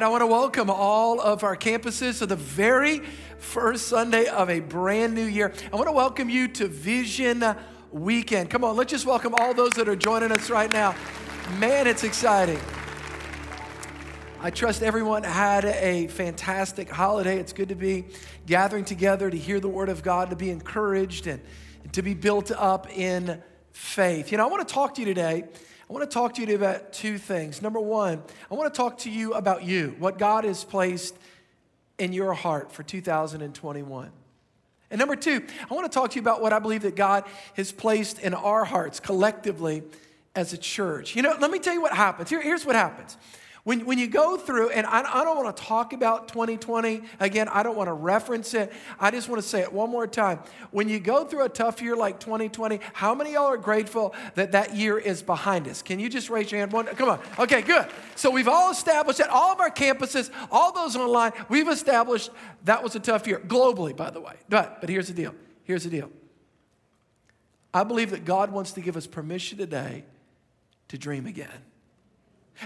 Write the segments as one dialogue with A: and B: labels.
A: right, I want to welcome all of our campuses to the very first Sunday of a brand new year. I want to welcome you to Vision Weekend. Come on, let's just welcome all those that are joining us right now. Man, it's exciting. I trust everyone had a fantastic holiday. It's good to be gathering together to hear the Word of God, to be encouraged, and, and to be built up in faith. You know, I want to talk to you today I want to talk to you about two things. Number one, I want to talk to you about you, what God has placed in your heart for 2021. And number two, I want to talk to you about what I believe that God has placed in our hearts collectively as a church. You know, let me tell you what happens. Here, here's what happens. When, when you go through, and I, I don't want to talk about 2020, again, I don't want to reference it. I just want to say it one more time. When you go through a tough year like 2020, how many y'all are grateful that that year is behind us? Can you just raise your hand? One, come on. Okay, good. So we've all established that all of our campuses, all those online, we've established that was a tough year, globally, by the way. But, but here's the deal. Here's the deal. I believe that God wants to give us permission today to dream again.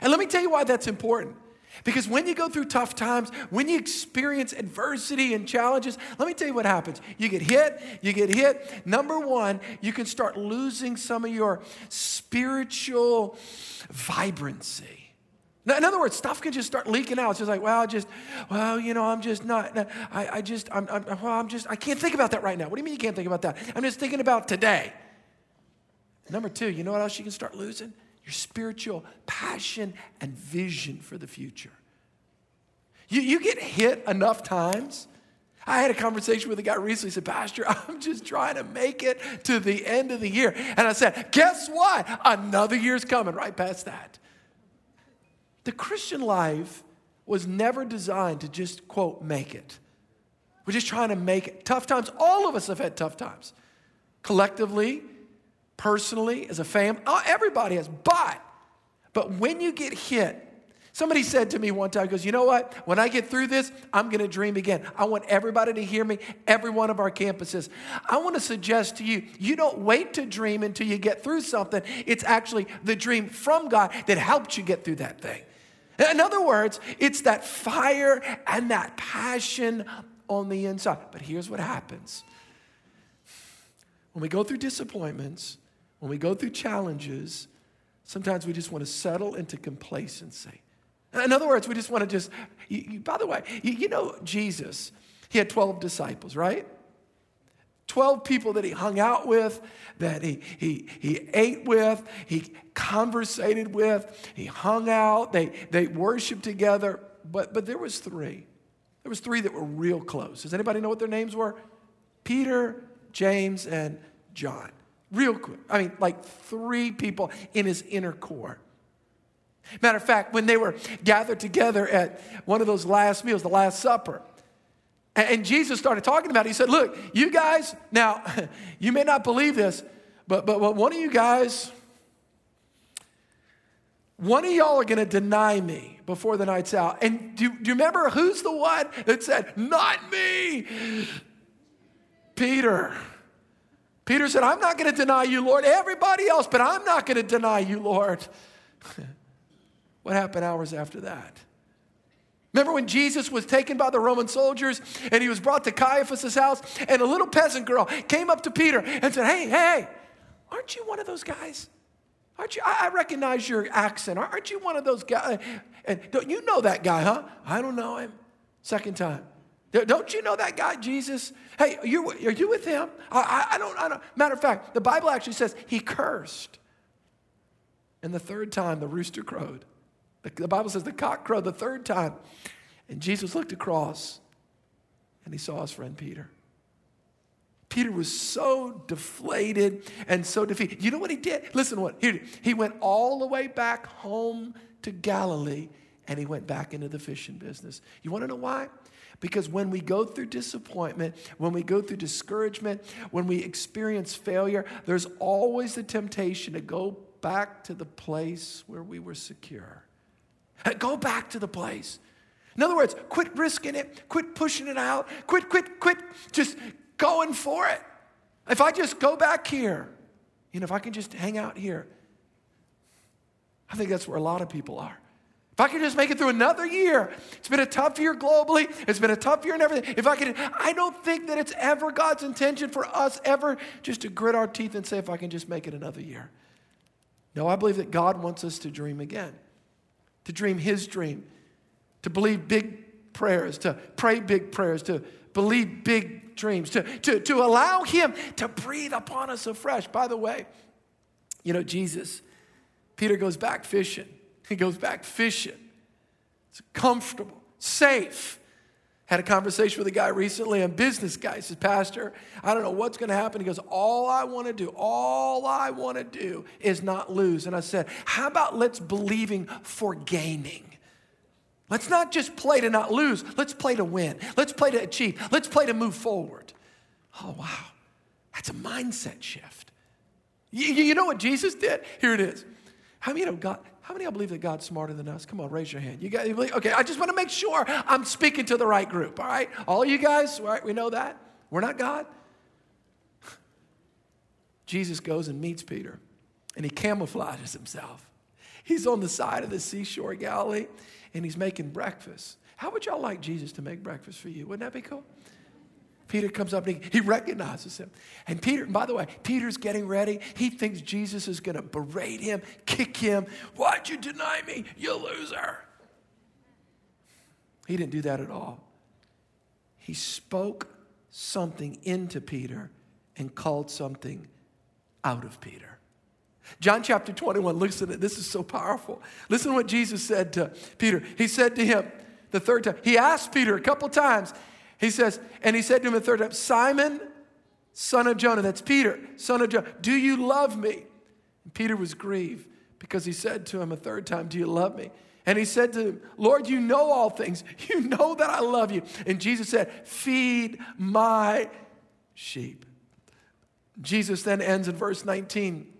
A: And let me tell you why that's important. Because when you go through tough times, when you experience adversity and challenges, let me tell you what happens. You get hit, you get hit. Number one, you can start losing some of your spiritual vibrancy. Now, In other words, stuff can just start leaking out. It's just like, well, just, well, you know, I'm just not, I, I just, I'm, I'm, well, I'm just, I can't think about that right now. What do you mean you can't think about that? I'm just thinking about today. Number two, you know what else you can start losing? Your spiritual passion and vision for the future. You, you get hit enough times. I had a conversation with a guy recently. He said, Pastor, I'm just trying to make it to the end of the year. And I said, Guess what? Another year's coming right past that. The Christian life was never designed to just, quote, make it. We're just trying to make it. Tough times, all of us have had tough times. Collectively, personally, as a family. Oh, everybody has. But, but when you get hit, somebody said to me one time, goes, you know what? When I get through this, I'm going to dream again. I want everybody to hear me, every one of our campuses. I want to suggest to you, you don't wait to dream until you get through something. It's actually the dream from God that helped you get through that thing. In other words, it's that fire and that passion on the inside. But here's what happens when we go through disappointments, when we go through challenges, sometimes we just want to settle into complacency. In other words, we just want to just, you, you, by the way, you, you know Jesus, he had 12 disciples, right? 12 people that he hung out with, that he, he, he ate with, he conversated with, he hung out, they, they worshiped together. But, but there was three. There was three that were real close. Does anybody know what their names were? Peter, James, and John. Real quick. I mean, like three people in his inner core. Matter of fact, when they were gathered together at one of those last meals, the Last Supper, and Jesus started talking about it, he said, Look, you guys, now, you may not believe this, but, but, but one of you guys, one of y'all are going to deny me before the night's out. And do, do you remember who's the one that said, Not me? Peter. Peter said, I'm not going to deny you, Lord. Everybody else, but I'm not going to deny you, Lord. what happened hours after that? Remember when Jesus was taken by the Roman soldiers and he was brought to Caiaphas' house, and a little peasant girl came up to Peter and said, Hey, hey, aren't you one of those guys? Aren't you? I, recognize your accent. Aren't you one of those guys? And don't you know that guy, huh? I don't know him. Second time. Don't you know that guy, Jesus? Hey, are you, are you with him? I, I, don't, I don't. Matter of fact, the Bible actually says he cursed. And the third time, the rooster crowed. The, the Bible says the cock crowed the third time. And Jesus looked across and he saw his friend Peter. Peter was so deflated and so defeated. You know what he did? Listen what he. He went all the way back home to Galilee and he went back into the fishing business. You want to know why? Because when we go through disappointment, when we go through discouragement, when we experience failure, there's always the temptation to go back to the place where we were secure. Go back to the place. In other words, quit risking it, quit pushing it out, quit, quit, quit just going for it. If I just go back here, you know, if I can just hang out here, I think that's where a lot of people are. If I could just make it through another year, it's been a tough year globally, it's been a tough year and everything. If I could, I don't think that it's ever God's intention for us ever just to grit our teeth and say, if I can just make it another year. No, I believe that God wants us to dream again, to dream His dream, to believe big prayers, to pray big prayers, to believe big dreams, to, to, to allow Him to breathe upon us afresh. By the way, you know, Jesus, Peter goes back fishing. He goes back fishing. It's comfortable, safe. Had a conversation with a guy recently, a business guy. He says, Pastor, I don't know what's going to happen. He goes, All I want to do, all I want to do is not lose. And I said, How about let's believing for gaining? Let's not just play to not lose. Let's play to win. Let's play to achieve. Let's play to move forward. Oh, wow. That's a mindset shift. You, you know what Jesus did? Here it is. How many of God? How many of you believe that God's smarter than us? Come on, raise your hand. You guys, okay, I just want to make sure I'm speaking to the right group, all right? All you guys, right, we know that. We're not God. Jesus goes and meets Peter, and he camouflages himself. He's on the side of the seashore Galilee, and he's making breakfast. How would y'all like Jesus to make breakfast for you? Wouldn't that be cool? Peter comes up and he, he recognizes him. And Peter, by the way, Peter's getting ready. He thinks Jesus is going to berate him, kick him. Why'd you deny me, you loser? He didn't do that at all. He spoke something into Peter and called something out of Peter. John chapter 21, listen. This is so powerful. Listen to what Jesus said to Peter. He said to him the third time, he asked Peter a couple times, he says, and he said to him a third time, Simon, son of Jonah, that's Peter, son of Jonah, do you love me? And Peter was grieved because he said to him a third time, Do you love me? And he said to him, Lord, you know all things. You know that I love you. And Jesus said, Feed my sheep. Jesus then ends in verse 19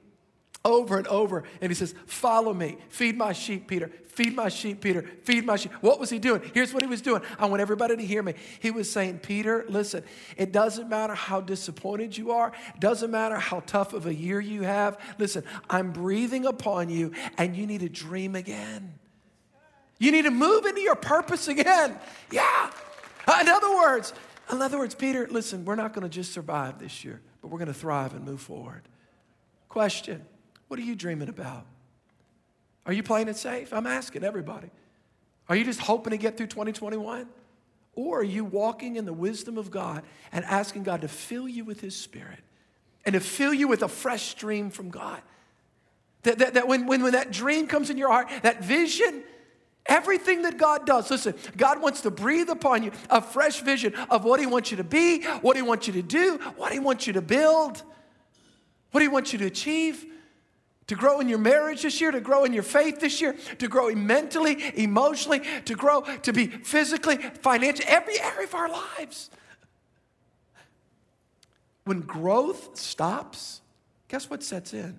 A: over and over. And he says, Follow me. Feed my sheep, Peter. Feed my sheep, Peter. Feed my sheep. What was he doing? Here's what he was doing. I want everybody to hear me. He was saying, Peter, listen, it doesn't matter how disappointed you are, it doesn't matter how tough of a year you have. Listen, I'm breathing upon you, and you need to dream again. You need to move into your purpose again. Yeah. Uh, in other words, in other words, Peter, listen, we're not going to just survive this year, but we're going to thrive and move forward. Question What are you dreaming about? Are you playing it safe? I'm asking everybody. Are you just hoping to get through 2021? Or are you walking in the wisdom of God and asking God to fill you with His Spirit and to fill you with a fresh stream from God? That, that, that when, when, when that dream comes in your heart, that vision, everything that God does, listen, God wants to breathe upon you a fresh vision of what He wants you to be, what He wants you to do, what He wants you to build, what He wants you to achieve to grow in your marriage this year, to grow in your faith this year, to grow mentally, emotionally, to grow, to be physically, financially, every area of our lives. When growth stops, guess what sets in?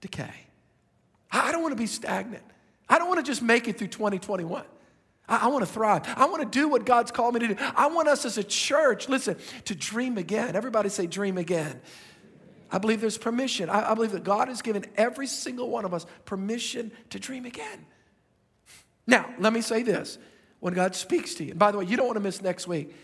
A: Decay. I don't want to be stagnant. I don't want to just make it through 2021. I, I want to thrive. I want to do what God's called me to do. I want us as a church, listen, to dream again. Everybody say, dream again. I believe there's permission. I, I, believe that God has given every single one of us permission to dream again. Now, let me say this. When God speaks to you, and by the way, you don't want to miss next week.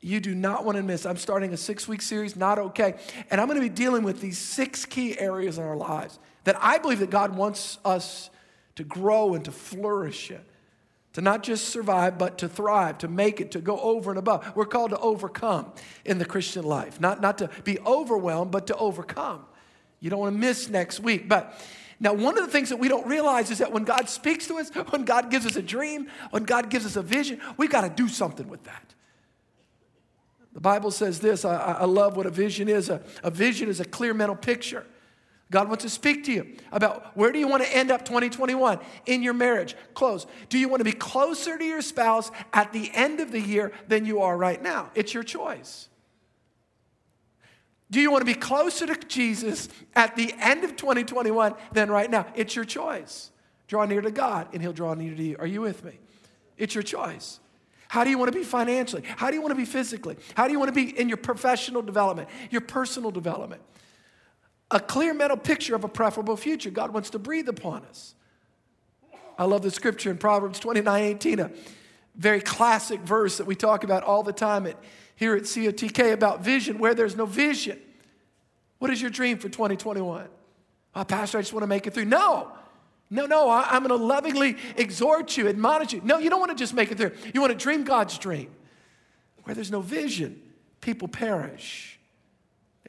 A: You do not want to miss. I'm starting a six week series, Not Okay. And I'm going to be dealing with these six key areas in our lives that I believe that God wants us to grow and to flourish in to not just survive, but to thrive, to make it, to go over and above. We're called to overcome in the Christian life, not, not to be overwhelmed, but to overcome. You don't want to miss next week. But now, one of the things that we don't realize is that when God speaks to us, when God gives us a dream, when God gives us a vision, we've got to do something with that. The Bible says this I, I love what a vision is. A, a vision is a clear mental picture. God wants to speak to you about where do you want to end up 2021 in your marriage? Close. Do you want to be closer to your spouse at the end of the year than you are right now? It's your choice. Do you want to be closer to Jesus at the end of 2021 than right now? It's your choice. Draw near to God and He'll draw near to you. Are you with me? It's your choice. How do you want to be financially? How do you want to be physically? How do you want to be in your professional development, your personal development? A clear mental picture of a preferable future God wants to breathe upon us. I love the scripture in Proverbs 29 18, a very classic verse that we talk about all the time at, here at COTK about vision, where there's no vision. What is your dream for 2021? Oh, ah, Pastor, I just want to make it through. No, no, no, I, am going to lovingly exhort you, admonish you. No, you don't want to just make it through. You want to dream God's dream. Where there's no vision, people perish.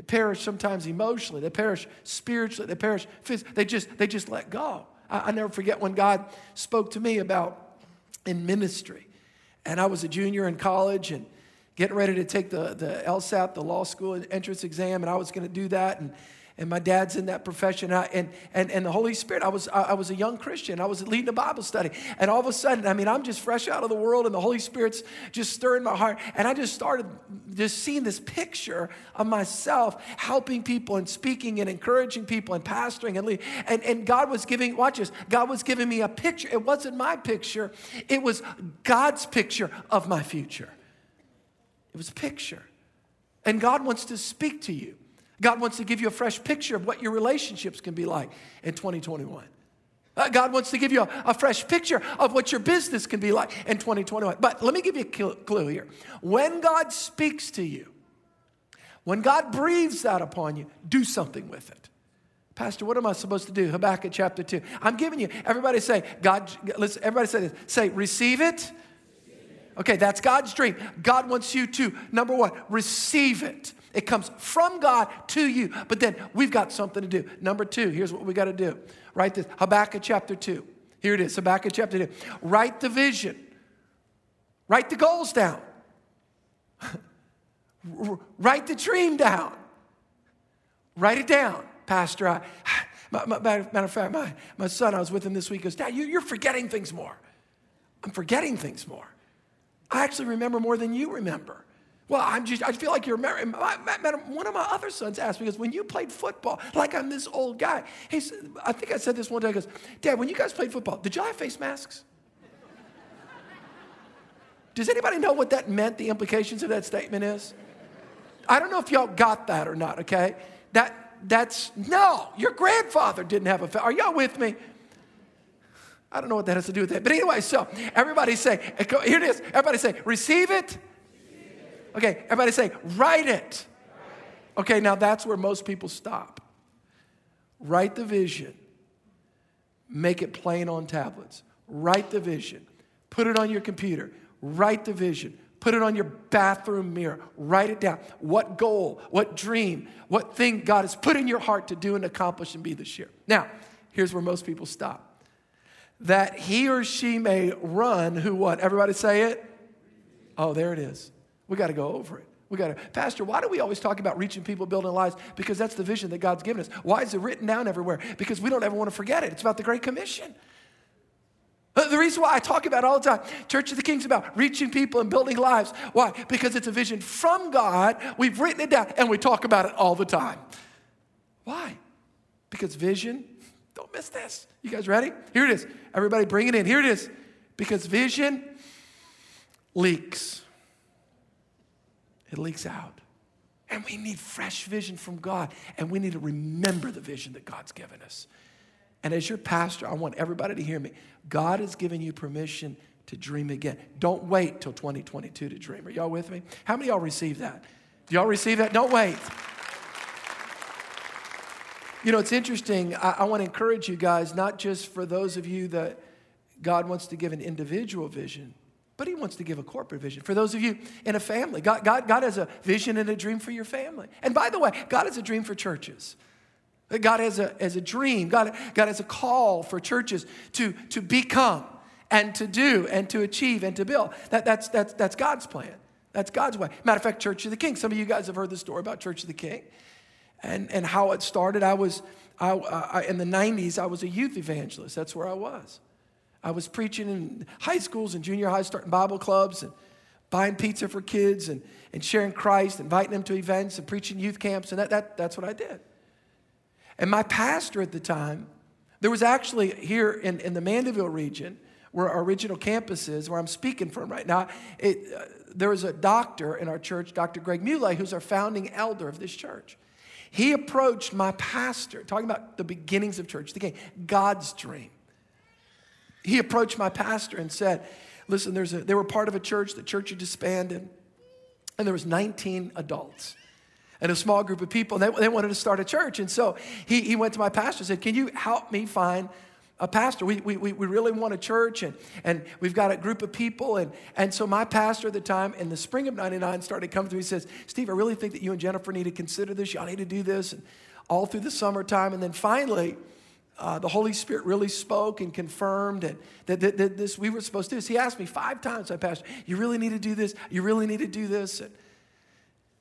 A: They perish sometimes emotionally, they perish spiritually, they perish physically. They just, they just let go. I, I never forget when God spoke to me about in ministry. And I was a junior in college and getting ready to take the, the LSAT, the law school entrance exam, and I was going to do that. And and my dad's in that profession. And, and, and, and the Holy Spirit, I was, I was a young Christian. I was leading a Bible study. And all of a sudden, I mean, I'm just fresh out of the world, and the Holy Spirit's just stirring my heart. And I just started just seeing this picture of myself helping people and speaking and encouraging people and pastoring and leading. And, and God was giving, watch this, God was giving me a picture. It wasn't my picture, it was God's picture of my future. It was a picture. And God wants to speak to you. God wants to give you a fresh picture of what your relationships can be like in 2021. Uh, God wants to give you a, a, fresh picture of what your business can be like in 2021. But let me give you a clue here. When God speaks to you, when God breathes that upon you, do something with it. Pastor, what am I supposed to do? Habakkuk chapter 2. I'm giving you, everybody say, God, listen, everybody say this. Say, receive it. Okay, that's God's dream. God wants you to, number one, receive it. It comes from God to you. But then we've got something to do. Number two, here's what we got to do. Write this Habakkuk chapter 2. Here it is Habakkuk chapter 2. Write the vision, write the goals down, write the dream down. Write it down, Pastor. I, matter of fact, my, my son, I was with him this week, goes, Dad, you, you're forgetting things more. I'm forgetting things more. I actually remember more than you remember. Well, I'm just, I feel like you're married. One of my other sons asked me, because when you played football, like I'm this old guy, he said, I think I said this one day, he goes, Dad, when you guys played football, did y'all have face masks? Does anybody know what that meant, the implications of that statement is? I don't know if y'all got that or not, okay? That, that's, no, your grandfather didn't have a face. Are y'all with me? I don't know what that has to do with that. But anyway, so everybody say, here it is. Everybody say, receive it Okay, everybody say, write it. Okay, now that's where most people stop. Write the vision, make it plain on tablets. Write the vision, put it on your computer. Write the vision, put it on your bathroom mirror. Write it down. What goal, what dream, what thing God has put in your heart to do and accomplish and be this year. Now, here's where most people stop that he or she may run who what? Everybody say it? Oh, there it is. We got to go over it. We got to, Pastor, why do we always talk about reaching people, building lives? Because that's the vision that God's given us. Why is it written down everywhere? Because we don't ever want to forget it. It's about the Great Commission. Uh, the reason why I talk about all the time, Church of the King's about reaching people and building lives. Why? Because it's a vision from God. We've written it down and we talk about it all the time. Why? Because vision, don't miss this. You guys ready? Here it is. Everybody bring it in. Here it is. Because vision leaks it leaks out. And we need fresh vision from God. And we need to remember the vision that God's given us. And as your pastor, I want everybody to hear me. God has given you permission to dream again. Don't wait till 2022 to dream. Are y'all with me? How many y'all receive that? Do y'all receive that? Don't wait. You know, it's interesting. I, I want to encourage you guys, not just for those of you that God wants to give an individual vision, but he wants to give a corporate vision. For those of you in a family, God, God, God has a vision and a dream for your family. And by the way, God has a dream for churches. God has a, has a dream. God, God has a call for churches to, to become and to do and to achieve and to build. That, that's, that's, that's God's plan. That's God's way. Matter of fact, Church of the King. Some of you guys have heard the story about Church of the King and, and how it started. I was, I, I, in the 90s, I was a youth evangelist. That's where I was. I was preaching in high schools and junior high, starting Bible clubs and buying pizza for kids and, and sharing Christ, inviting them to events and preaching youth camps, and that, that, that's what I did. And my pastor at the time, there was actually here in, in the Mandeville region, where our original campus is, where I'm speaking from right now, it, uh, there was a doctor in our church, Dr. Greg Muley, who's our founding elder of this church. He approached my pastor, talking about the beginnings of church, the God's dream. He approached my pastor and said, Listen, there's a, they were part of a church, the church had disbanded, and there was 19 adults and a small group of people. And they, they wanted to start a church. And so he, he went to my pastor and said, Can you help me find a pastor. We, we, we really want a church, and, and we've got a group of people. And, and so my pastor at the time, in the spring of 99, started coming to me and says, Steve, I really think that you and Jennifer need to consider this. Y'all need to do this. And all through the summertime. And then finally, uh, the Holy Spirit really spoke and confirmed and that, that, that, this we were supposed to do this. He asked me five times, my pastor, you really need to do this. You really need to do this. And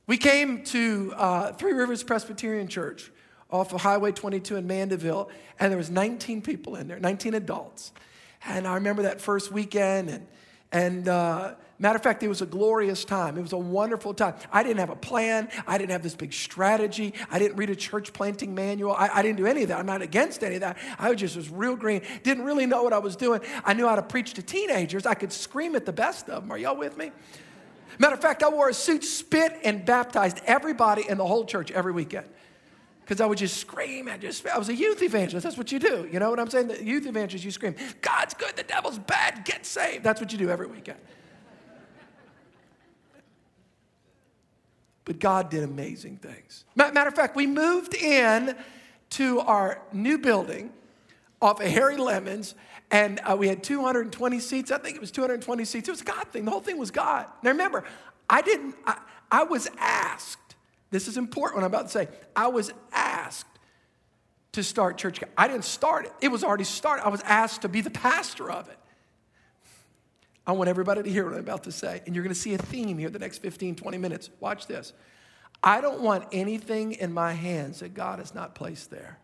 A: we came to uh, Three Rivers Presbyterian Church off of Highway 22 in Mandeville, and there was 19 people in there, 19 adults. And I remember that first weekend, and, and uh, matter of fact, it was a glorious time. It was a wonderful time. I didn't have a plan. I didn't have this big strategy. I didn't read a church planting manual. I, I didn't do any of that. I'm not against any of that. I just was real green. Didn't really know what I was doing. I knew how to preach to teenagers. I could scream at the best of them. Are y'all with me? Matter of fact, I wore a suit, spit, and baptized everybody in the whole church every weekend because I would just scream and just, I was a youth evangelist. That's what you do. You know what I'm saying? The youth evangelist, you scream, God's good, the devil's bad, get saved. That's what you do every weekend. But God did amazing things. Matter of fact, we moved in to our new building off of Harry Lemons, and uh, we had 220 seats. I think it was 220 seats. It was a God thing. The whole thing was God. Now remember, I didn't, I, I was asked this is important what I'm about to say. I was asked to start church. I didn't start it, it was already started. I was asked to be the pastor of it. I want everybody to hear what I'm about to say. And you're going to see a theme here the next 15, 20 minutes. Watch this. I don't want anything in my hands that God has not placed there.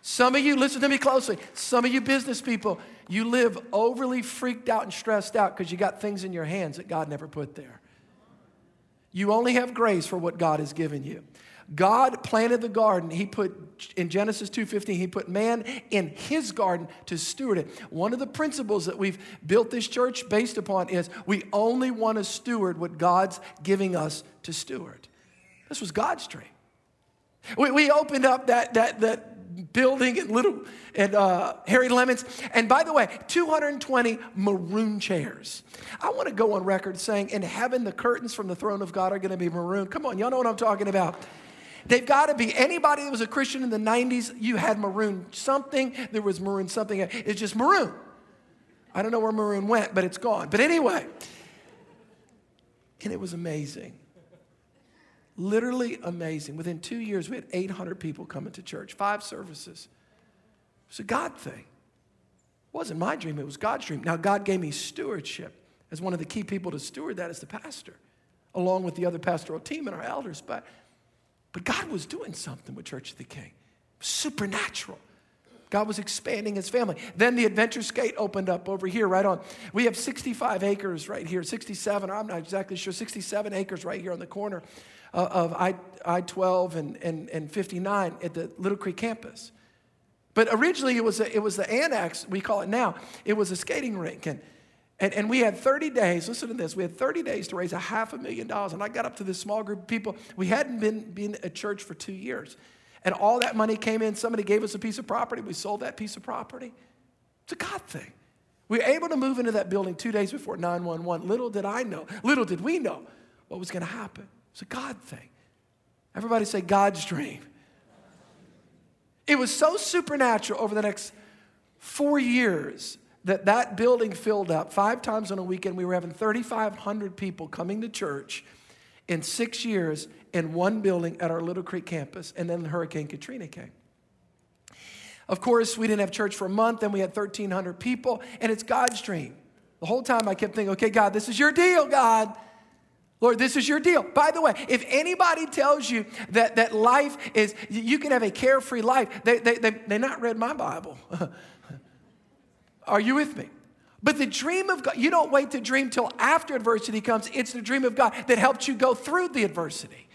A: Some of you, listen to me closely. Some of you business people, you live overly freaked out and stressed out because you got things in your hands that God never put there. You only have grace for what God has given you. God planted the garden. He put in Genesis 2:15, he put man in his garden to steward it. One of the principles that we've built this church based upon is we only want to steward what God's giving us to steward. This was God's dream. We, we opened up that, that, that building and little and uh, Harry Lemons. And by the way, 220 maroon chairs. I want to go on record saying, in heaven, the curtains from the throne of God are going to be maroon. Come on, y'all know what I'm talking about. They've got to be. Anybody that was a Christian in the 90s, you had maroon something. There was maroon something. It's just maroon. I don't know where maroon went, but it's gone. But anyway, and it was amazing. Literally amazing. Within two years, we had 800 people coming to church, five services. It was a God thing. It wasn't my dream, it was God's dream. Now, God gave me stewardship as one of the key people to steward that as the pastor, along with the other pastoral team and our elders. But, but God was doing something with Church of the King, supernatural. God was expanding his family. Then the Adventure Gate opened up over here, right on. We have 65 acres right here, 67, I'm not exactly sure, 67 acres right here on the corner uh, of I, I-12 and, and, and 59 at the Little Creek campus. But originally it was, a, it was the annex, we call it now. It was a skating rink. And, and, and we had 30 days, listen to this, we had 30 days to raise a half a million dollars. And I got up to this small group of people. We hadn't been, been a church for two years. And all that money came in. Somebody gave us a piece of property. We sold that piece of property. It's a God thing. We were able to move into that building two days before 911. Little did I know, little did we know what was going to happen. It's a God thing. Everybody say God's dream. It was so supernatural over the next four years that that building filled up five times on a weekend. We were having 3,500 people coming to church in six years in one building at our Little Creek campus. And then Hurricane Katrina came. Of course, we didn't have church for a month, and we had 1,300 people, and it's God's dream. The whole time I kept thinking, okay, God, this is your deal, God. Lord, this is your deal. By the way, if anybody tells you that, that life is, you can have a carefree life, they, they, they, they not read my Bible. Are you with me? But the dream of God, you don't wait to dream till after adversity comes. It's the dream of God that helps you go through the adversity.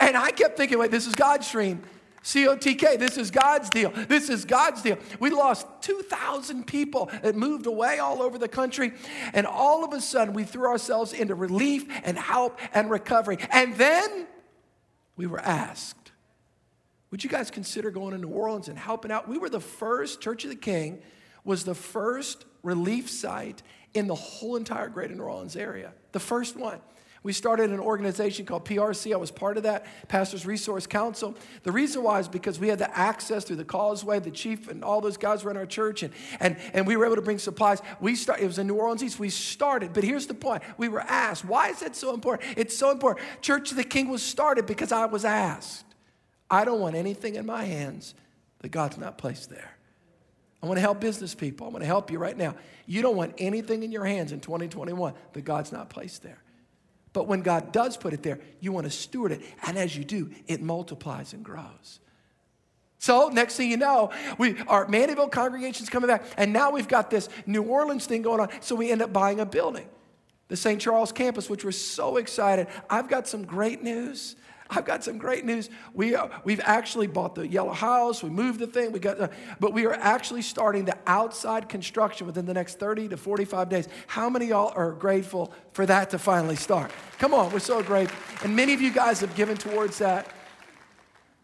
A: And I kept thinking, wait, this is God's dream. COTK, this is God's deal. This is God's deal. We lost 2,000 people that moved away all over the country. And all of a sudden, we threw ourselves into relief and help and recovery. And then we were asked, would you guys consider going to New Orleans and helping out? We were the first Church of the King was the first relief site in the whole entire greater New Orleans area. The first one. We started an organization called PRC. I was part of that, Pastors Resource Council. The reason why is because we had the access through the causeway, the chief and all those guys were in our church, and, and, and we were able to bring supplies. We start, it was in New Orleans East. We started, but here's the point. We were asked, why is that so important? It's so important. Church of the King was started because I was asked. I don't want anything in my hands that God's not placed there. I want to help business people. I want to help you right now. You don't want anything in your hands in 2021 that God's not placed there. But when God does put it there, you want to steward it. And as you do, it multiplies and grows. So, next thing you know, we, our Mandeville congregation's coming back, and now we've got this New Orleans thing going on. So, we end up buying a building, the St. Charles campus, which we're so excited. I've got some great news. I've got some great news. We, uh, we've actually bought the yellow house. We moved the thing. We got, uh, but we are actually starting the outside construction within the next 30 to 45 days. How many y'all are grateful for that to finally start? Come on, we're so grateful. And many of you guys have given towards that.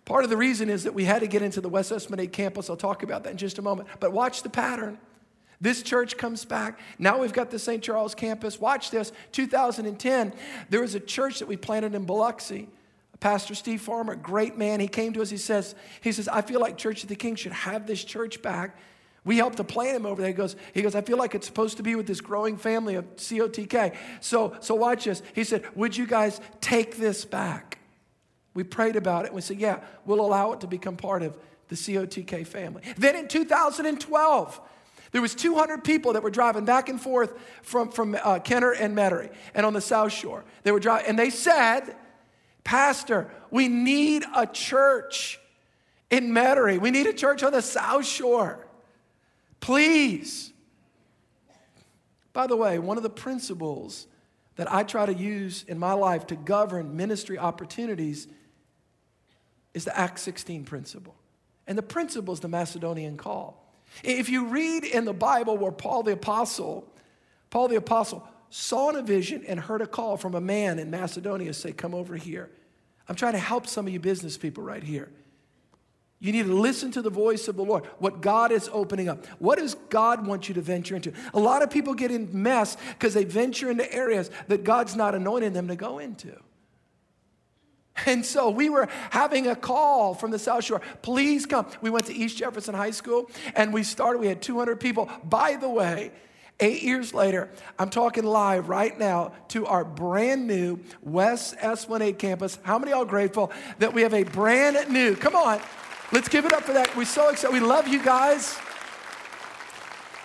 A: Part of the reason is that we had to get into the West Esplanade campus. I'll talk about that in just a moment. But watch the pattern. This church comes back. Now we've got the St. Charles campus. Watch this. 2010, there was a church that we planted in Biloxi. Pastor Steve Farmer, great man, he came to us. He says, he says, I feel like Church of the King should have this church back. We helped to plant him over there. He goes, he goes, I feel like it's supposed to be with this growing family of COTK. So, so watch this. He said, Would you guys take this back? We prayed about it we said, Yeah, we'll allow it to become part of the COTK family. Then in 2012, there was 200 people that were driving back and forth from, from uh, Kenner and Metairie and on the South Shore. They were driving, and they said, Pastor, we need a church in Metairie. We need a church on the South Shore. Please. By the way, one of the principles that I try to use in my life to govern ministry opportunities is the Acts 16 principle. And the principle is the Macedonian call. If you read in the Bible where Paul the Apostle, Paul the Apostle saw in a vision and heard a call from a man in Macedonia say, Come over here. I'm trying to help some of you business people right here. You need to listen to the voice of the Lord, what God is opening up. What does God want you to venture into? A lot of people get in mess because they venture into areas that God's not anointing them to go into. And so we were having a call from the South Shore. Please come. We went to East Jefferson High School and we started. We had 200 people. By the way, Eight years later, I'm talking live right now to our brand new West Esplanade campus. How many are grateful that we have a brand new? Come on, let's give it up for that. We're so excited. We love you guys.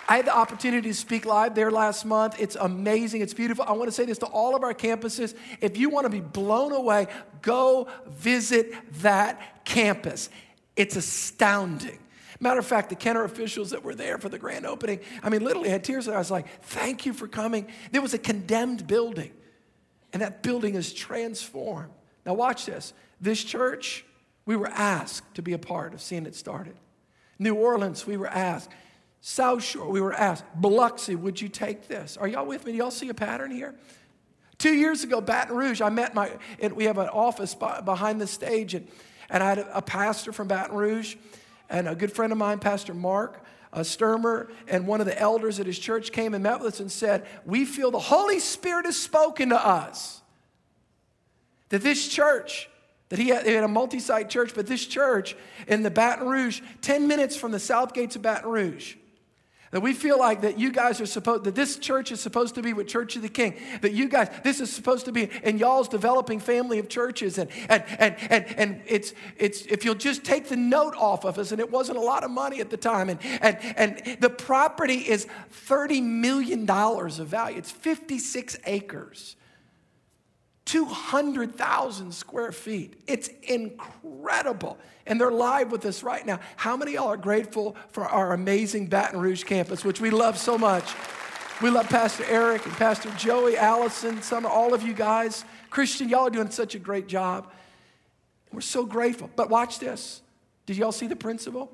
A: I had the opportunity to speak live there last month. It's amazing. It's beautiful. I want to say this to all of our campuses. If you want to be blown away, go visit that campus. It's astounding. Matter of fact, the Kenner officials that were there for the grand opening, I mean, literally had tears. In. I was like, thank you for coming. There was a condemned building, and that building is transformed. Now, watch this. This church, we were asked to be a part of seeing it started. New Orleans, we were asked. South Shore, we were asked. Biloxi, would you take this? Are y'all with me? Do y'all see a pattern here? Two years ago, Baton Rouge, I met my, we have an office behind the stage, and, and I had a pastor from Baton Rouge and a good friend of mine, Pastor Mark uh, Sturmer, and one of the elders at his church came and met with us and said, We feel the Holy Spirit has spoken to us. That this church, that he had, had a multi site church, but this church in the Baton Rouge, 10 minutes from the south gates of Baton Rouge, that we feel like that you guys are supposed, that this church is supposed to be with Church of the King. That you guys, this is supposed to be in y'all's developing family of churches. And, and, and, and, and it's, it's, if you'll just take the note off of us, and it wasn't a lot of money at the time. And, and, and the property is $30 million of value, it's 56 acres. 200,000 square feet. It's incredible. And they're live with us right now. How many y'all are grateful for our amazing Baton Rouge campus, which we love so much? We love Pastor Eric and Pastor Joey, Allison, some all of you guys. Christian, y'all are doing such a great job. We're so grateful. But watch this. Did y'all see the principle?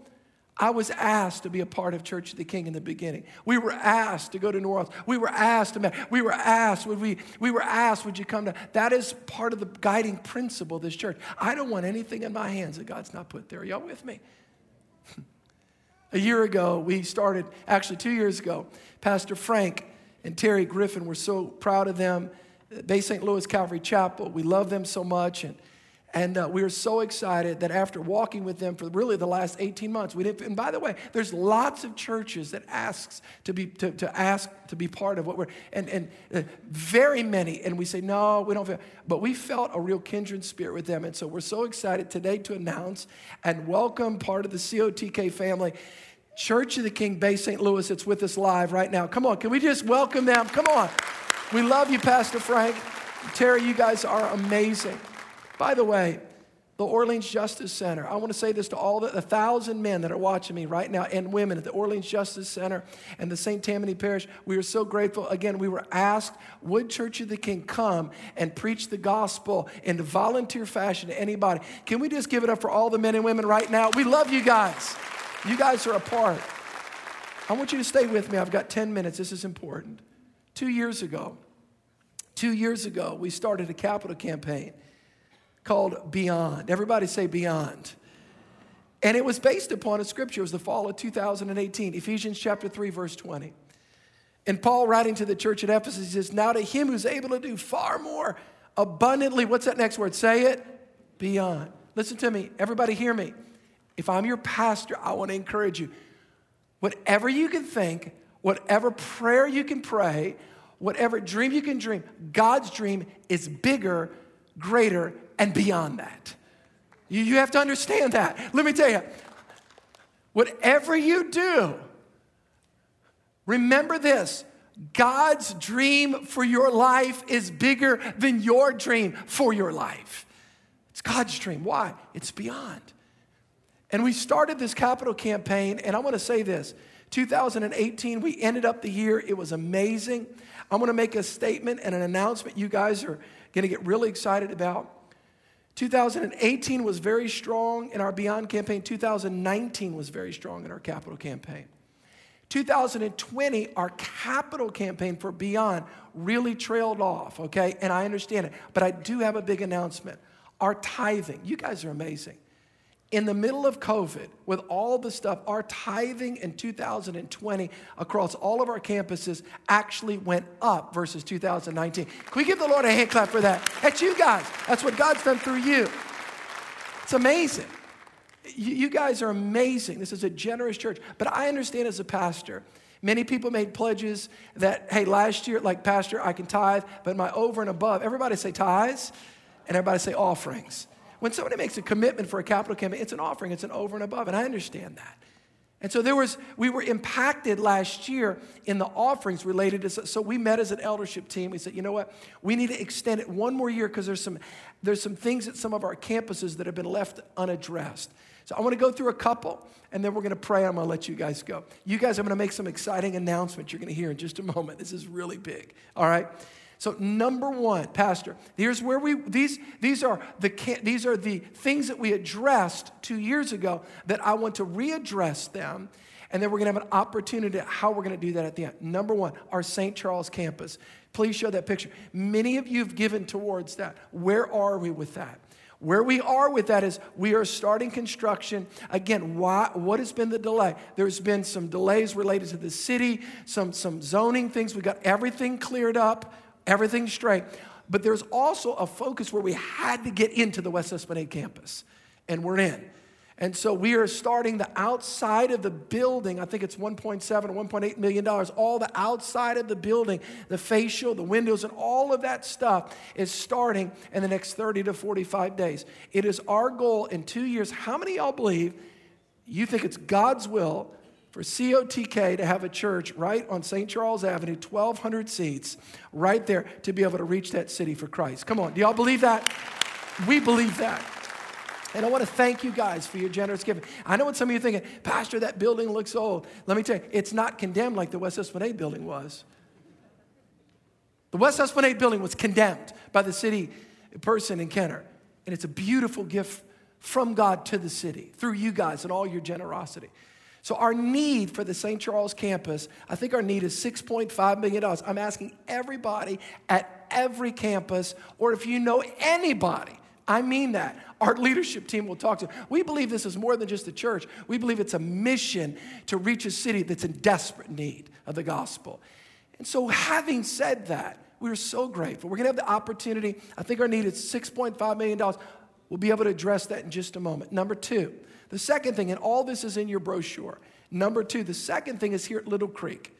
A: I was asked to be a part of Church of the King in the beginning. We were asked to go to New Orleans. We were asked to we were asked, would we, we were asked, would you come to? That is part of the guiding principle of this church. I don't want anything in my hands that God's not put there. Are y'all with me? A year ago, we started, actually, two years ago, Pastor Frank and Terry Griffin, we're so proud of them. Bay St. Louis Calvary Chapel, we love them so much. And and uh, we are so excited that after walking with them for really the last 18 months, we didn't. And by the way, there's lots of churches that asks to be to, to ask to be part of what we're and and uh, very many. And we say no, we don't feel. But we felt a real kindred spirit with them, and so we're so excited today to announce and welcome part of the COTK family. Church of the King, Bay St. Louis, it's with us live right now. Come on, can we just welcome them? Come on. We love you, Pastor Frank. Terry, you guys are amazing. By the way, the Orleans Justice Center. I want to say this to all the, the thousand men that are watching me right now and women at the Orleans Justice Center and the St. Tammany Parish. We are so grateful. Again, we were asked, would Church of the King come and preach the gospel in the volunteer fashion to anybody? Can we just give it up for all the men and women right now? We love you guys. You guys are a part. I want you to stay with me. I've got 10 minutes. This is important. Two years ago, two years ago, we started a capital campaign called Beyond. Everybody say Beyond. And it was based upon a scripture. It was the fall of 2018, Ephesians chapter 3, verse 20. And Paul, writing to the church at Ephesus, says, Now to him who's able to do far more abundantly, what's that next word? Say it, beyond. Listen to me. Everybody hear me. If I'm your pastor, I want to encourage you. Whatever you can think, whatever prayer you can pray, whatever dream you can dream, God's dream is bigger, greater, and beyond that. You, you have to understand that. Let me tell you, whatever you do, remember this God's dream for your life is bigger than your dream for your life. It's God's dream. Why? It's beyond. And we started this capital campaign, and I want to say this 2018, we ended up the year, it was amazing. I'm going to make a statement and an announcement you guys are going to get really excited about. 2018 was very strong in our Beyond campaign. 2019 was very strong in our capital campaign. 2020, our capital campaign for Beyond really trailed off, okay? And I understand it. But I do have a big announcement. Our tithing, you guys are amazing in the middle of COVID, with all the stuff, our tithing in 2020 across all of our campuses actually went up versus 2019. Can we give the Lord a hand clap for that? That's you guys. That's what God's done through you. It's amazing. You, guys are amazing. This is a generous church. But I understand as a pastor, Many people made pledges that, hey, last year, like, Pastor, I can tithe, but my over and above, everybody say tithes and everybody say offerings. When somebody makes a commitment for a capital campaign, it's an offering, it's an over and above, and I understand that. And so there was, we were impacted last year in the offerings related to, so we met as an eldership team. We said, you know what, we need to extend it one more year because there's some, there's some things at some of our campuses that have been left unaddressed. So I want to go through a couple, and then we're going to pray. I'm going to let you guys go. You guys, I'm going to make some exciting announcements you're going to hear in just a moment. This is really big, all right? So number one, Pastor, here's where we these these are the these are the things that we addressed two years ago that I want to readdress them, and then we're going to have an opportunity how we're going to do that at the end. Number one, our St. Charles campus. Please show that picture. Many of you have given towards that. Where are we with that? Where we are with that is we are starting construction. Again, why, what has been the delay? There's been some delays related to the city, some, some zoning things. We got everything cleared up everything's straight. But there's also a focus where we had to get into the West Esplanade campus, and we're in. And so we are starting the outside of the building. I think it's 1.7 or 1.8 million dollars. All the outside of the building, the facial, the windows, and all of that stuff is starting in the next 30 to 45 days. It is our goal in two years. How many y'all believe you think it's God's will for COTK to have a church right on St. Charles Avenue, 1,200 seats, right there to be able to reach that city for Christ. Come on, do y'all believe that? We believe that. And I want to thank you guys for your generous giving. I know what some of you are thinking, Pastor, that building looks old. Let me tell you, it's not condemned like the West Esplanade building was. The West Esplanade building was condemned by the city person in Kenner. And it's a beautiful gift from God to the city through you guys and all your generosity. So, our need for the St. Charles campus, I think our need is $6.5 million. I'm asking everybody at every campus, or if you know anybody I mean that. Our leadership team will talk to. We believe this is more than just a church. We believe it's a mission to reach a city that's in desperate need of the gospel. And so, having said that, we're so grateful. We're going to have the opportunity. I think our need is $6.5 million. We'll be able to address that in just a moment. Number two, the second thing, and all this is in your brochure. Number two, the second thing is here at Little Creek.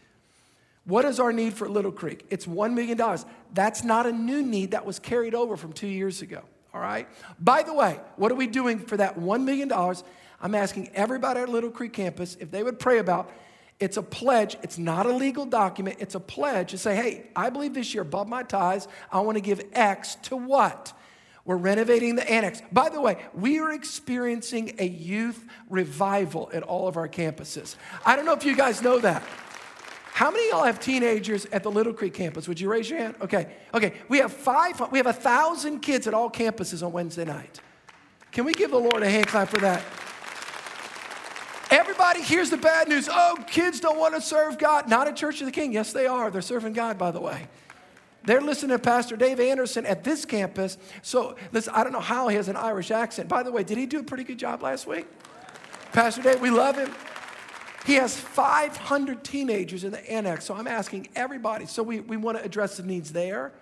A: What is our need for Little Creek? It's $1 million. That's not a new need, that was carried over from two years ago. All right? By the way, what are we doing for that $1 million? I'm asking everybody at Little Creek campus if they would pray about it's a pledge. It's not a legal document. It's a pledge to say, hey, I believe this year, above my tithes, I want to give X to what? We're renovating the annex. By the way, we are experiencing a youth revival at all of our campuses. I don't know if you guys know that. How many of y'all have teenagers at the Little Creek campus? Would you raise your hand? Okay. Okay. We have five, we have a thousand kids at all campuses on Wednesday night. Can we give the Lord a hand clap for that? Everybody hears the bad news. Oh, kids don't want to serve God. Not at Church of the King. Yes, they are. They're serving God, by the way. They're listening to Pastor Dave Anderson at this campus. So, listen, I don't know how he has an Irish accent. By the way, did he do a pretty good job last week? Pastor Dave, we love him. He has 500 teenagers in the annex. So I'm asking everybody. So we, we want to address the needs there.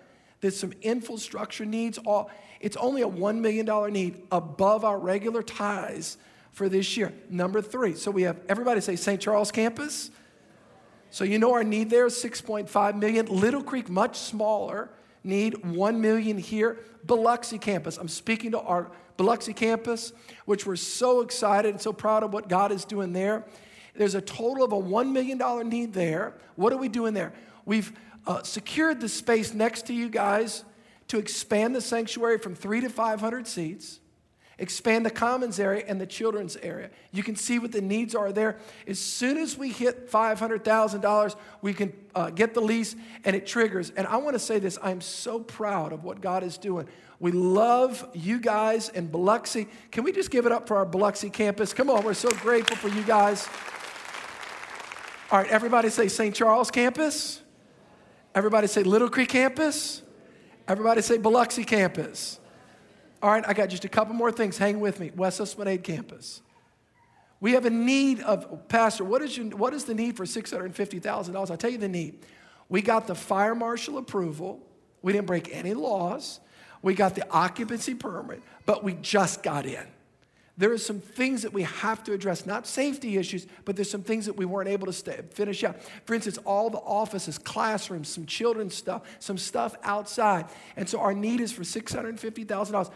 A: There's some infrastructure needs. All, it's only a $1 million need above our regular ties for this year. Number three. So we have everybody say St. Charles campus. So you know our need there is 6.5 million. Little Creek, much smaller, need 1 million here. Biloxi campus. I'm speaking to our Biloxi campus, which we're so excited and so proud of what God is doing there. There's a total of a $1 million need there. What are we doing there? We've uh, secured the space next to you guys to expand the sanctuary from three to 500 seats, expand the commons area and the children's area. You can see what the needs are there. As soon as we hit $500,000, we can uh, get the lease and it triggers. And I want to say this I'm so proud of what God is doing. We love you guys in Biloxi. Can we just give it up for our Biloxi campus? Come on, we're so grateful for you guys. All right, everybody say St. Charles campus. Everybody say Little Creek campus. Everybody say Biloxi campus. All right, I got just a couple more things. Hang with me. West Esplanade campus. We have a need of, Pastor, what is, your, what is the need for $650,000? I'll tell you the need. We got the fire marshal approval. We didn't break any laws. We got the occupancy permit, but we just got in there are some things that we have to address, not safety issues, but there's some things that we weren't able to stay, finish out. For instance, all the offices, classrooms, some children's stuff, some stuff outside. And so our need is for $650,000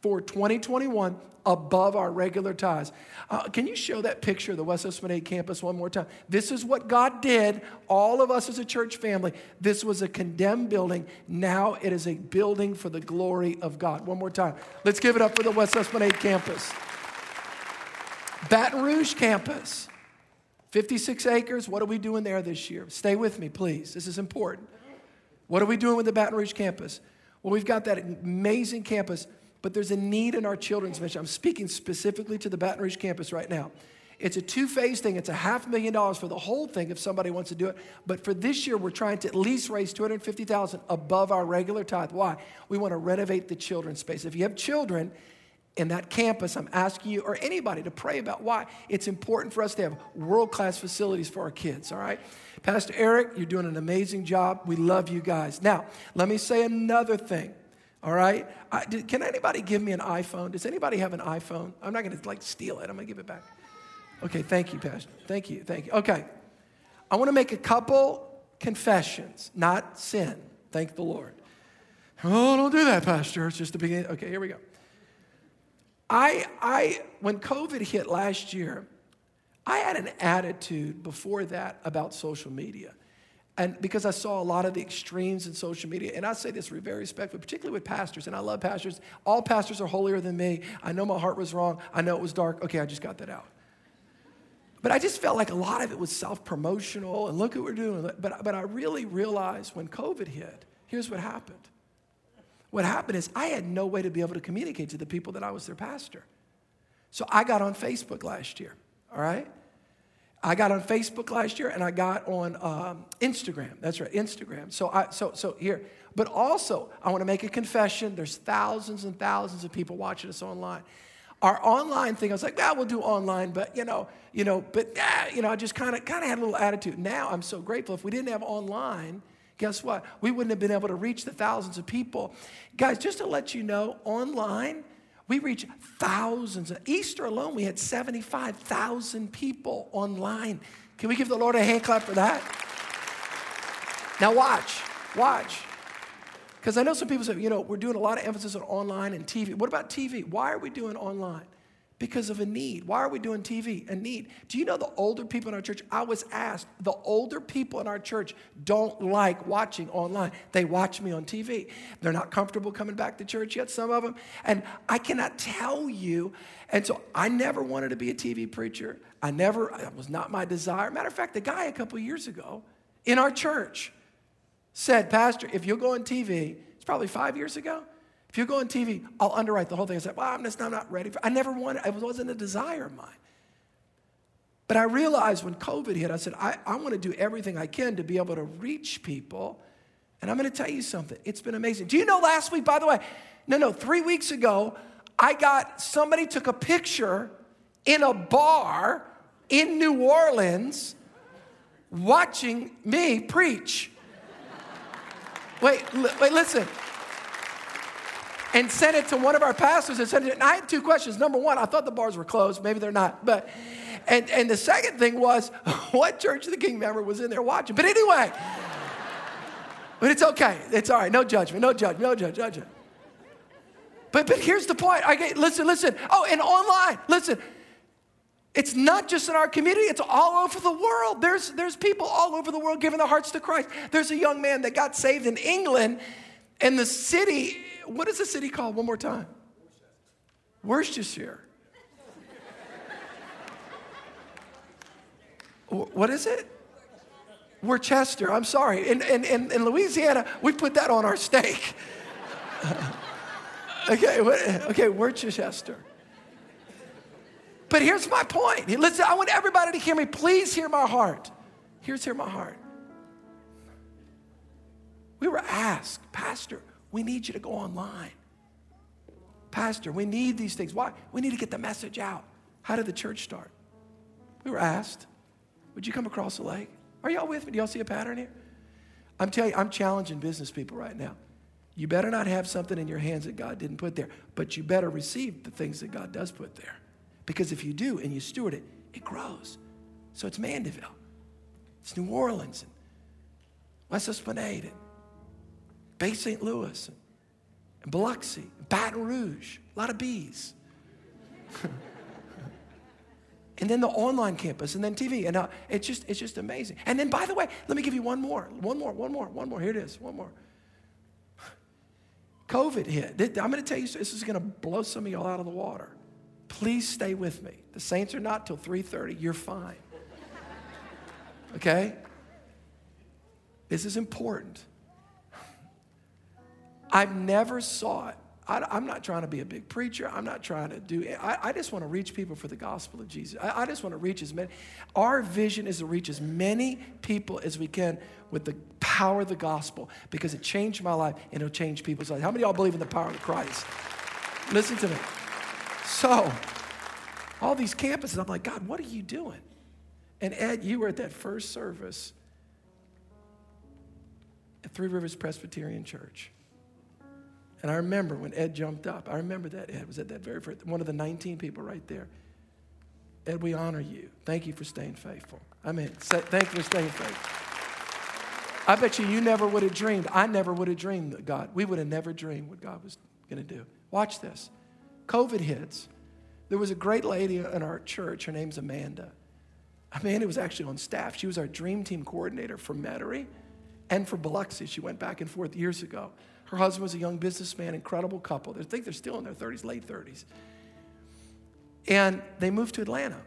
A: for 2021 above our regular ties. Uh, can you show that picture of the West Esplanade campus one more time? This is what God did, all of us as a church family. This was a condemned building. Now it is a building for the glory of God. One more time. Let's give it up for the West Esplanade campus. Baton Rouge campus, 56 acres. What are we doing there this year? Stay with me, please. This is important. What are we doing with the Baton Rouge campus? Well, we've got that amazing campus, but there's a need in our children's mission. I'm speaking specifically to the Baton Rouge campus right now. It's a two phase thing. It's a half million dollars for the whole thing if somebody wants to do it. But for this year, we're trying to at least raise 250000 above our regular tithe. Why? We want to renovate the children's space. If you have children, in that campus, I'm asking you or anybody to pray about why it's important for us to have world class facilities for our kids, all right? Pastor Eric, you're doing an amazing job. We love you guys. Now, let me say another thing, all right? I, did, can anybody give me an iPhone? Does anybody have an iPhone? I'm not gonna like steal it, I'm gonna give it back. Okay, thank you, Pastor. Thank you, thank you. Okay, I wanna make a couple confessions, not sin. Thank the Lord. Oh, don't do that, Pastor. It's just the beginning. Okay, here we go. I, I, when COVID hit last year, I had an attitude before that about social media. And because I saw a lot of the extremes in social media, and I say this very respectfully, particularly with pastors, and I love pastors. All pastors are holier than me. I know my heart was wrong. I know it was dark. Okay, I just got that out. But I just felt like a lot of it was self promotional and look what we're doing. But, but I really realized when COVID hit, here's what happened what happened is I had no way to be able to communicate to the people that I was their pastor. So I got on Facebook last year, all right? I got on Facebook last year and I got on um, Instagram. That's right, Instagram. So, I, so, so here, but also I want to make a confession. There's thousands and thousands of people watching us online. Our online thing, I was like, yeah, we'll do online, but you know, you know, but yeah, you know, I just kind of kind of had a little attitude. Now I'm so grateful. If we didn't have online, guess what? We wouldn't have been able to reach the thousands of people. Guys, just to let you know, online, we reach thousands. Of, Easter alone, we had 75,000 people online. Can we give the Lord a hand clap for that? Now, watch, watch. Because I know some people say, you know, we're doing a lot of emphasis on online and TV. What about TV? Why are we doing online? Because of a need. Why are we doing TV? A need. Do you know the older people in our church? I was asked, the older people in our church don't like watching online. They watch me on TV. They're not comfortable coming back to church yet, some of them. And I cannot tell you. And so I never wanted to be a TV preacher. I never, it was not my desire. Matter of fact, the guy a couple years ago in our church said, Pastor, if you'll go on TV, it's probably five years ago. If you go on TV, I'll underwrite the whole thing. I said, well, I'm just I'm not ready for I never wanted, it wasn't a desire of mine. But I realized when COVID hit, I said, I, I want to do everything I can to be able to reach people. And I'm going to tell you something. It's been amazing. Do you know last week, by the way? No, no, three weeks ago, I got somebody took a picture in a bar in New Orleans watching me preach. Wait, wait, listen and sent it to one of our pastors and said, it. and I had two questions. Number one, I thought the bars were closed. Maybe they're not. But and, and the second thing was, what Church of the King member was in there watching? But anyway, but it's okay. It's all right. No judgment. No judgment. No judgment. No judgment. But but here's the point. I get listen, listen. Oh, and online, listen. It's not just in our community, it's all over the world. There's, there's people all over the world giving their hearts to Christ. There's a young man that got saved in England, and the city what is the city called? One more time. Worcestershire. what is it? Worcester. I'm sorry. In, in, in, in Louisiana, we put that on our steak. okay, okay, Worcester. But here's my point. Listen, I want everybody to hear me. Please hear my heart. Here's hear my heart. We were asked, Pastor, we need you to go online. Pastor, we need these things. Why? We need to get the message out. How did the church start? We were asked, Would you come across the lake? Are y'all with me? Do y'all see a pattern here? I'm telling you, I'm challenging business people right now. You better not have something in your hands that God didn't put there, but you better receive the things that God does put there. Because if you do and you steward it, it grows. So it's Mandeville, it's New Orleans, and West Esplanade, and Bay St. Louis, and Biloxi, Baton Rouge, a lot of bees. and then the online campus, and then TV, and uh, it's just it's just amazing. And then, by the way, let me give you one more, one more, one more, one more. Here it is, one more. COVID hit. I'm going to tell you, this is going to blow some of y'all out of the water. Please stay with me. The saints are not till 3:30. You're fine. Okay? This is important. I've never saw it. I, am not trying to be a big preacher. I'm not trying to do. I, I just want to reach people for the gospel of Jesus. I, I, just want to reach as many. Our vision is to reach as many people as we can with the power of the gospel because it changed my life and it'll change people's lives. How many of y'all believe in the power of Christ? Listen to me. So, all these campuses, I'm like, God, what are you doing? And Ed, you were at that first service at Three Rivers Presbyterian Church. And I remember when Ed jumped up, I remember that Ed was at that very first, one of the 19 people right there. Ed, we honor you. Thank you for staying faithful. I mean, thank you for staying faithful. I bet you you never would have dreamed. I never would have dreamed that God, we would have never dreamed what God was going to do. Watch this. COVID hits. There was a great lady in our church. Her name's Amanda. Amanda was actually on staff. She was our dream team coordinator for Metairie and for Biloxi. She went back and forth years ago. Her husband was a young businessman, incredible couple. I think they're still in their 30s, late 30s. And they moved to Atlanta.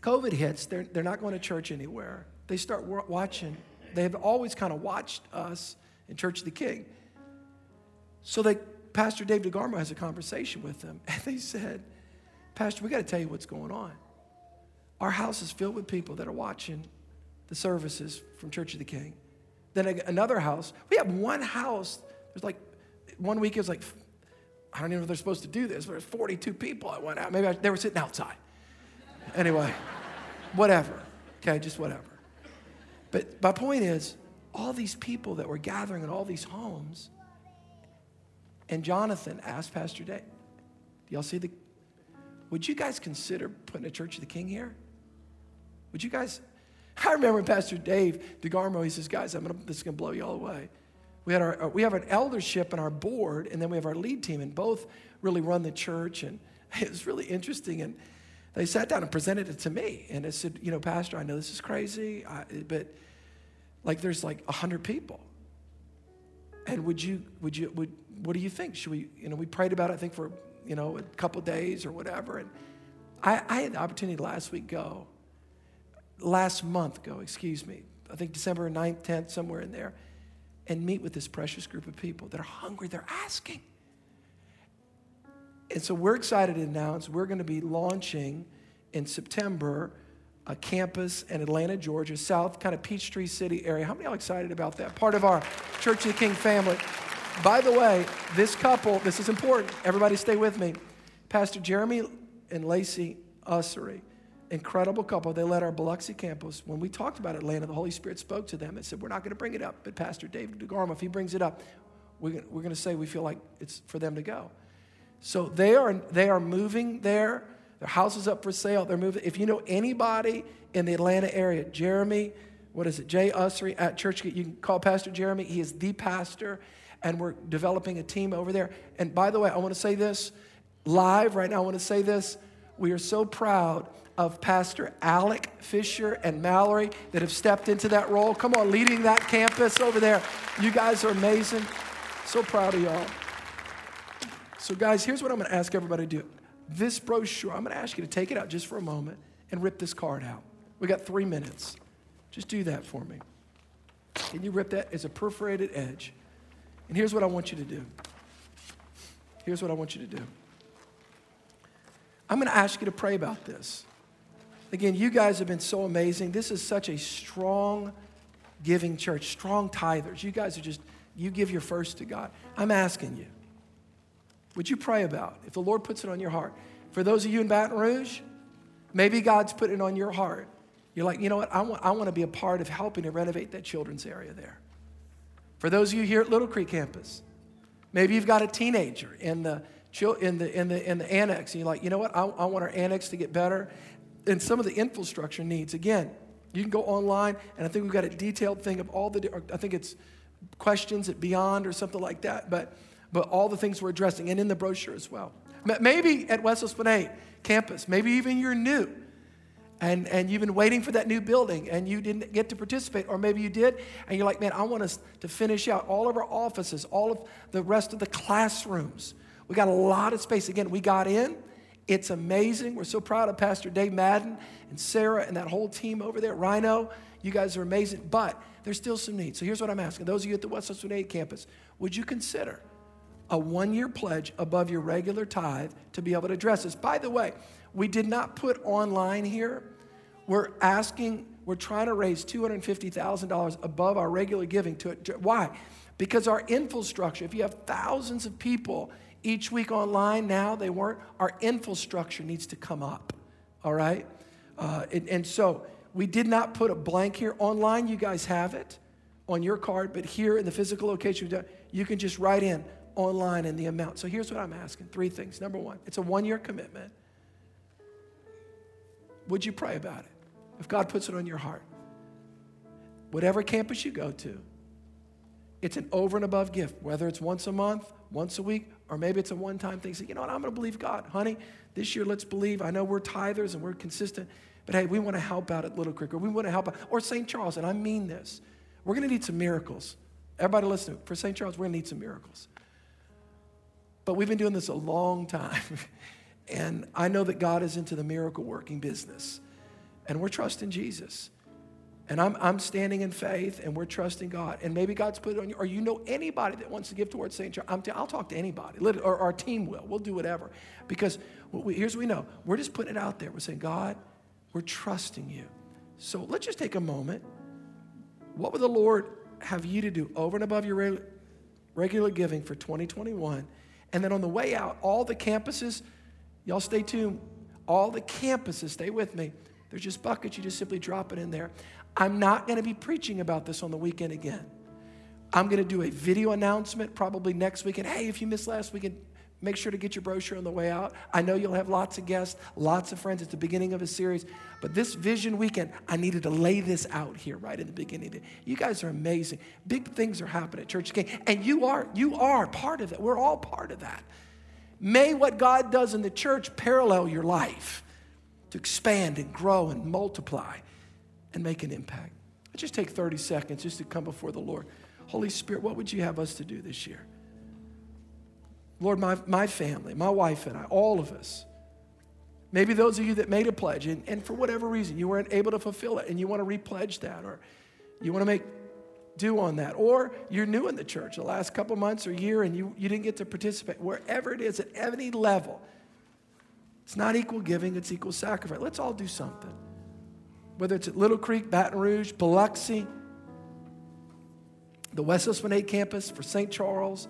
A: COVID hits, they're, they're not going to church anywhere. They start watching. They have always kind of watched us in Church of the King. So they, Pastor Dave DeGarmo has a conversation with them, and they said, Pastor, we got to tell you what's going on. our house is filled with people that are watching the services from Church of the King. Then another house, we have one house, there's like, one week it was like, I don't even know if they're supposed to do this, but there's 42 people I went out. Maybe I, they were sitting outside. Anyway, whatever. Okay, just whatever. But my point is, all these people that were gathering in all these homes, and Jonathan asked Pastor Dave, "Do y'all see the, would you guys consider putting a Church of the King here? Would you guys, I remember Pastor Dave DeGarmo, he says, guys, I'm gonna, this is gonna blow you all away. We, had our, uh, we have an eldership and our board, and then we have our lead team, and both really run the church. And it was really interesting. And they sat down and presented it to me. And I said, you know, Pastor, I know this is crazy, I, but like there's like 100 people. And would you, would you, would, what do you think? Should we, you know, we prayed about it, I think, for, you know, a couple days or whatever. And I, I had the opportunity last week go, last month go, excuse me, I think December 9th, 10th, somewhere in there, and meet with this precious group of people that are hungry, they're asking. And so we're excited to announce we're going to be launching in September a campus in Atlanta, Georgia, south kind of Peachtree City area. How many are excited about that? Part of our Church of the King family. By the way, this couple, this is important. Everybody stay with me. Pastor Jeremy and Lacey Ussery, incredible couple. They led our Biloxi campus. When we talked about Atlanta, the Holy Spirit spoke to them and said, We're not going to bring it up, but Pastor David DeGarmo, if he brings it up, we're, going to say we feel like it's for them to go. So they are, they are moving there. Their house is up for sale. They're moving. If you know anybody in the Atlanta area, Jeremy, what is it, Jay Ussery at Church, you can call Pastor Jeremy. He is the pastor, and we're developing a team over there. And by the way, I want to say this live right now. I want to say this. We are so proud of Pastor Alec Fisher and Mallory that have stepped into that role. Come on, leading that campus over there. You guys are amazing. So proud of y'all. So, guys, here's what I'm going to ask everybody to do. This brochure, I'm going to ask you to take it out just for a moment and rip this card out. We got three minutes. Just do that for me. Can you rip that? It's a perforated edge. And here's what I want you to do. Here's what I want you to do. I'm going to ask you to pray about this. Again, you guys have been so amazing. This is such a strong giving church, strong tithers. You guys are just, you give your first to God. I'm asking you, would you pray about if the Lord puts it on your heart? For those of you in Baton Rouge, maybe God's put it on your heart. You're like, you know what? I want, I want to be a part of helping to renovate that children's area there. For those of you here at Little Creek campus, maybe you've got a teenager in the, in the, in the, in the annex, and you're like, you know what? I, I want our annex to get better. And some of the infrastructure needs, again, you can go online, and I think we've got a detailed thing of all the, I think it's questions at Beyond or something like that. But but all the things we're addressing, and in the brochure as well. Maybe at West Esplanade campus, maybe even you're new and, and you've been waiting for that new building and you didn't get to participate, or maybe you did, and you're like, man, I want us to finish out all of our offices, all of the rest of the classrooms. We got a lot of space. Again, we got in. It's amazing. We're so proud of Pastor Dave Madden and Sarah and that whole team over there. Rhino, you guys are amazing, but there's still some needs. So here's what I'm asking those of you at the West Esplanade campus, would you consider? a one year pledge above your regular tithe to be able to address this. By the way, we did not put online here. We're asking, we're trying to raise $250,000 above our regular giving to it. Why? Because our infrastructure, if you have thousands of people each week online now, they weren't, our infrastructure needs to come up, all right? Uh, and, and so we did not put a blank here. Online, you guys have it on your card, but here in the physical location, you can just write in online and the amount. So here's what I'm asking three things. Number one, it's a one year commitment. Would you pray about it? If God puts it on your heart, whatever campus you go to, it's an over and above gift, whether it's once a month, once a week, or maybe it's a one time thing. Say, you know what, I'm going to believe God. Honey, this year let's believe. I know we're tithers and we're consistent, but hey, we want to help out at Little Creek, or we want to help out, or St. Charles, and I mean this. We're going to need some miracles. Everybody listen, for St. Charles, we're going to need some miracles. But we've been doing this a long time. and I know that God is into the miracle working business. And we're trusting Jesus. And I'm, I'm standing in faith and we're trusting God. And maybe God's put it on you, or you know anybody that wants to give towards St. John. i will talk to anybody, or our team will. We'll do whatever. Because we, here's what we know we're just putting it out there. We're saying, God, We're trusting you. So let's just take a moment. What would the Lord have you to do over and above your regular giving for 2021? And then on the way out, all the campuses, y'all stay tuned. All the campuses, stay with me. There's just buckets, you just simply drop it in there. I'm not going to be preaching about this on the weekend again. I'm going to do a video announcement probably next weekend. Hey, if you missed last weekend, make sure to get your brochure on the way out. I know you'll have lots of guests, lots of friends. It's the beginning of a series. But this vision weekend, I needed to lay this out here right in the beginning. You guys are amazing. Big things are happening at Church King. And you are, you are part of it. We're all part of that. May what God does in the church parallel your life to expand and grow and multiply and make an impact. Just take 30 seconds just to come before the Lord. Holy Spirit, what would you have us to do this year? Lord, my, my family, my wife and I, all of us, maybe those of you that made a pledge and, and for whatever reason you weren't able to fulfill it and you want to repledge that or you want to make do on that. Or you're new in the church the last couple months or year and you, you didn't get to participate. Wherever it is, at any level, it's not equal giving, it's equal sacrifice. Let's all do something. Whether it's at Little Creek, Baton Rouge, Biloxi, the West Esplanade campus for St. Charles,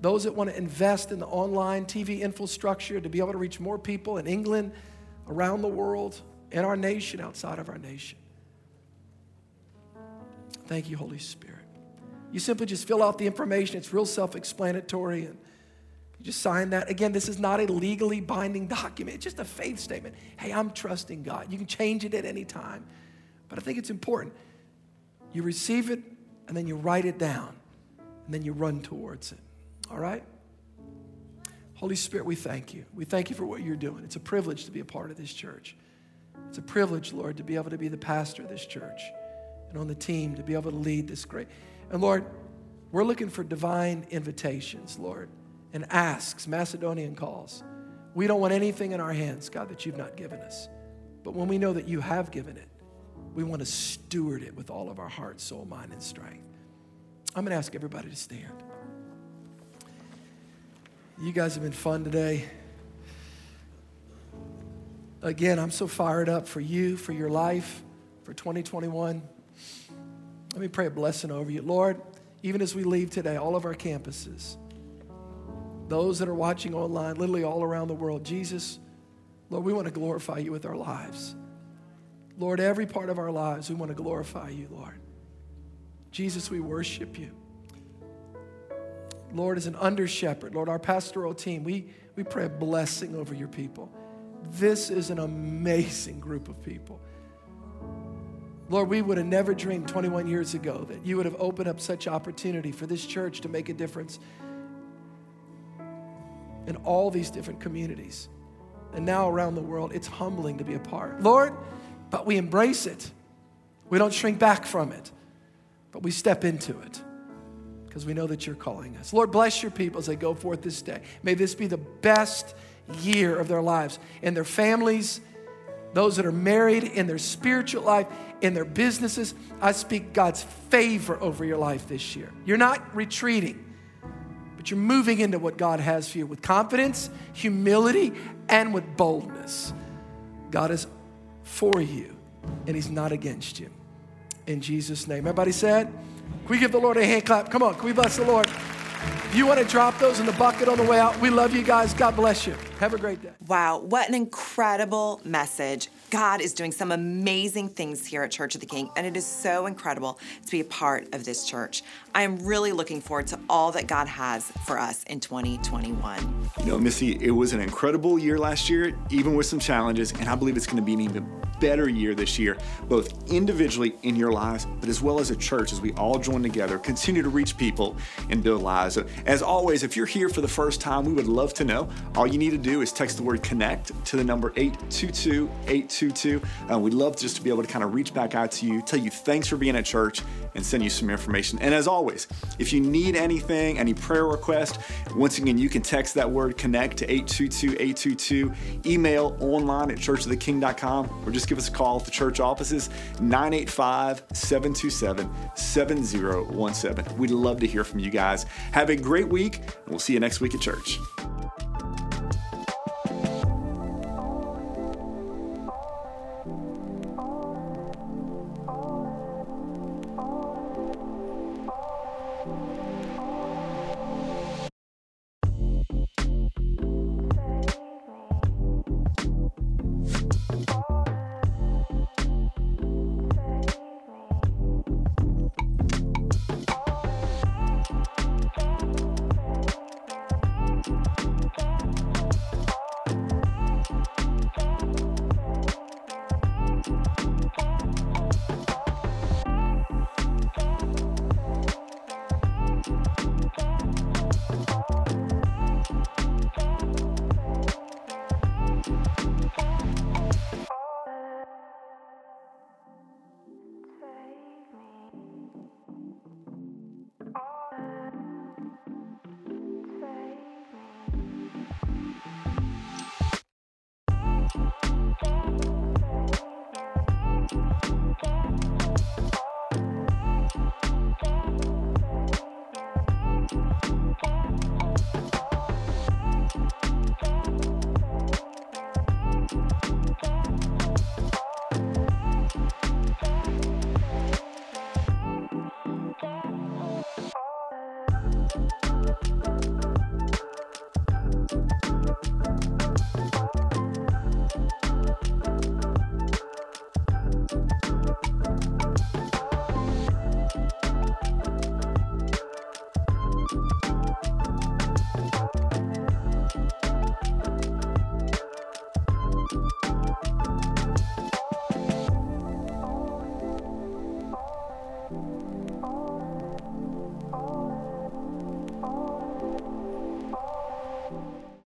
A: those that want to invest in the online TV infrastructure to be able to reach more people in England, around the world, in our nation, outside of our nation. Thank you, Holy Spirit. You simply just fill out the information, it's real self explanatory, and just sign that. Again, this is not a legally binding document, it's just a faith statement. Hey, I'm trusting God. You can change it at any time, but I think it's important. You receive it, and then you write it down, and then you run towards it. All right? Holy Spirit, we thank you. We thank you for what you're doing. It's a privilege to be a part of this church. It's a privilege, Lord, to be able to be the pastor of this church and on the team to be able to lead this great. And Lord, we're looking for divine invitations, Lord, and asks, Macedonian calls. We don't want anything in our hands, God, that you've not given us. But when we know that you have given it, we want to steward it with all of our heart, soul, mind, and strength. I'm going to ask everybody to stand. You guys have been fun today. Again, I'm so fired up for you, for your life, for 2021. Let me pray a blessing over you. Lord, even as we leave today, all of our campuses, those that are watching online, literally all around the world, Jesus, Lord, we want to glorify you with our lives. Lord, every part of our lives, we want to glorify you, Lord. Jesus, we worship you. Lord, as an under shepherd, Lord, our pastoral team, we, we pray a blessing over your people. This is an amazing group of people. Lord, we would have never dreamed 21 years ago that you would have opened up such opportunity for this church to make a difference in all these different communities. And now around the world, it's humbling to be a part. Lord, but we embrace it. We don't shrink back from it, but we step into it because we know that you're calling us. Lord, bless your people as they go forth this day. May this be the best year of their lives and their families, those that are married, in their spiritual life, in their businesses. I speak God's favor over your life this year. You're not retreating, but you're moving into what God has for you with confidence, humility, and with boldness. God is for you, and He's not against you. In Jesus' name. Everybody said, can we give the Lord a hand clap? Come on, can we bless the Lord? If you want to drop those in the bucket on the way out, we love you guys. God bless you. Have a great day.
B: Wow, what an incredible message. God is doing some amazing things here at Church of the King, and it is so incredible to be a part of this church. I am really looking forward to all that God has for us in 2021.
C: You know, Missy, it was an incredible year last year, even with some challenges, and I believe it's going to be an even better year this year, both individually in your lives, but as well as a church as we all join together, continue to reach people and build lives. As always, if you're here for the first time, we would love to know. All you need to do is text the word connect to the number 822 822. Uh, we'd love just to be able to kind of reach back out to you, tell you thanks for being at church, and send you some information. And as always, if you need anything, any prayer request, once again, you can text that word connect to 822 822, email online at churchoftheking.com, or just give us a call at the church offices, 985 727 7017. We'd love to hear from you guys. Have a great week, and we'll see you next week at church.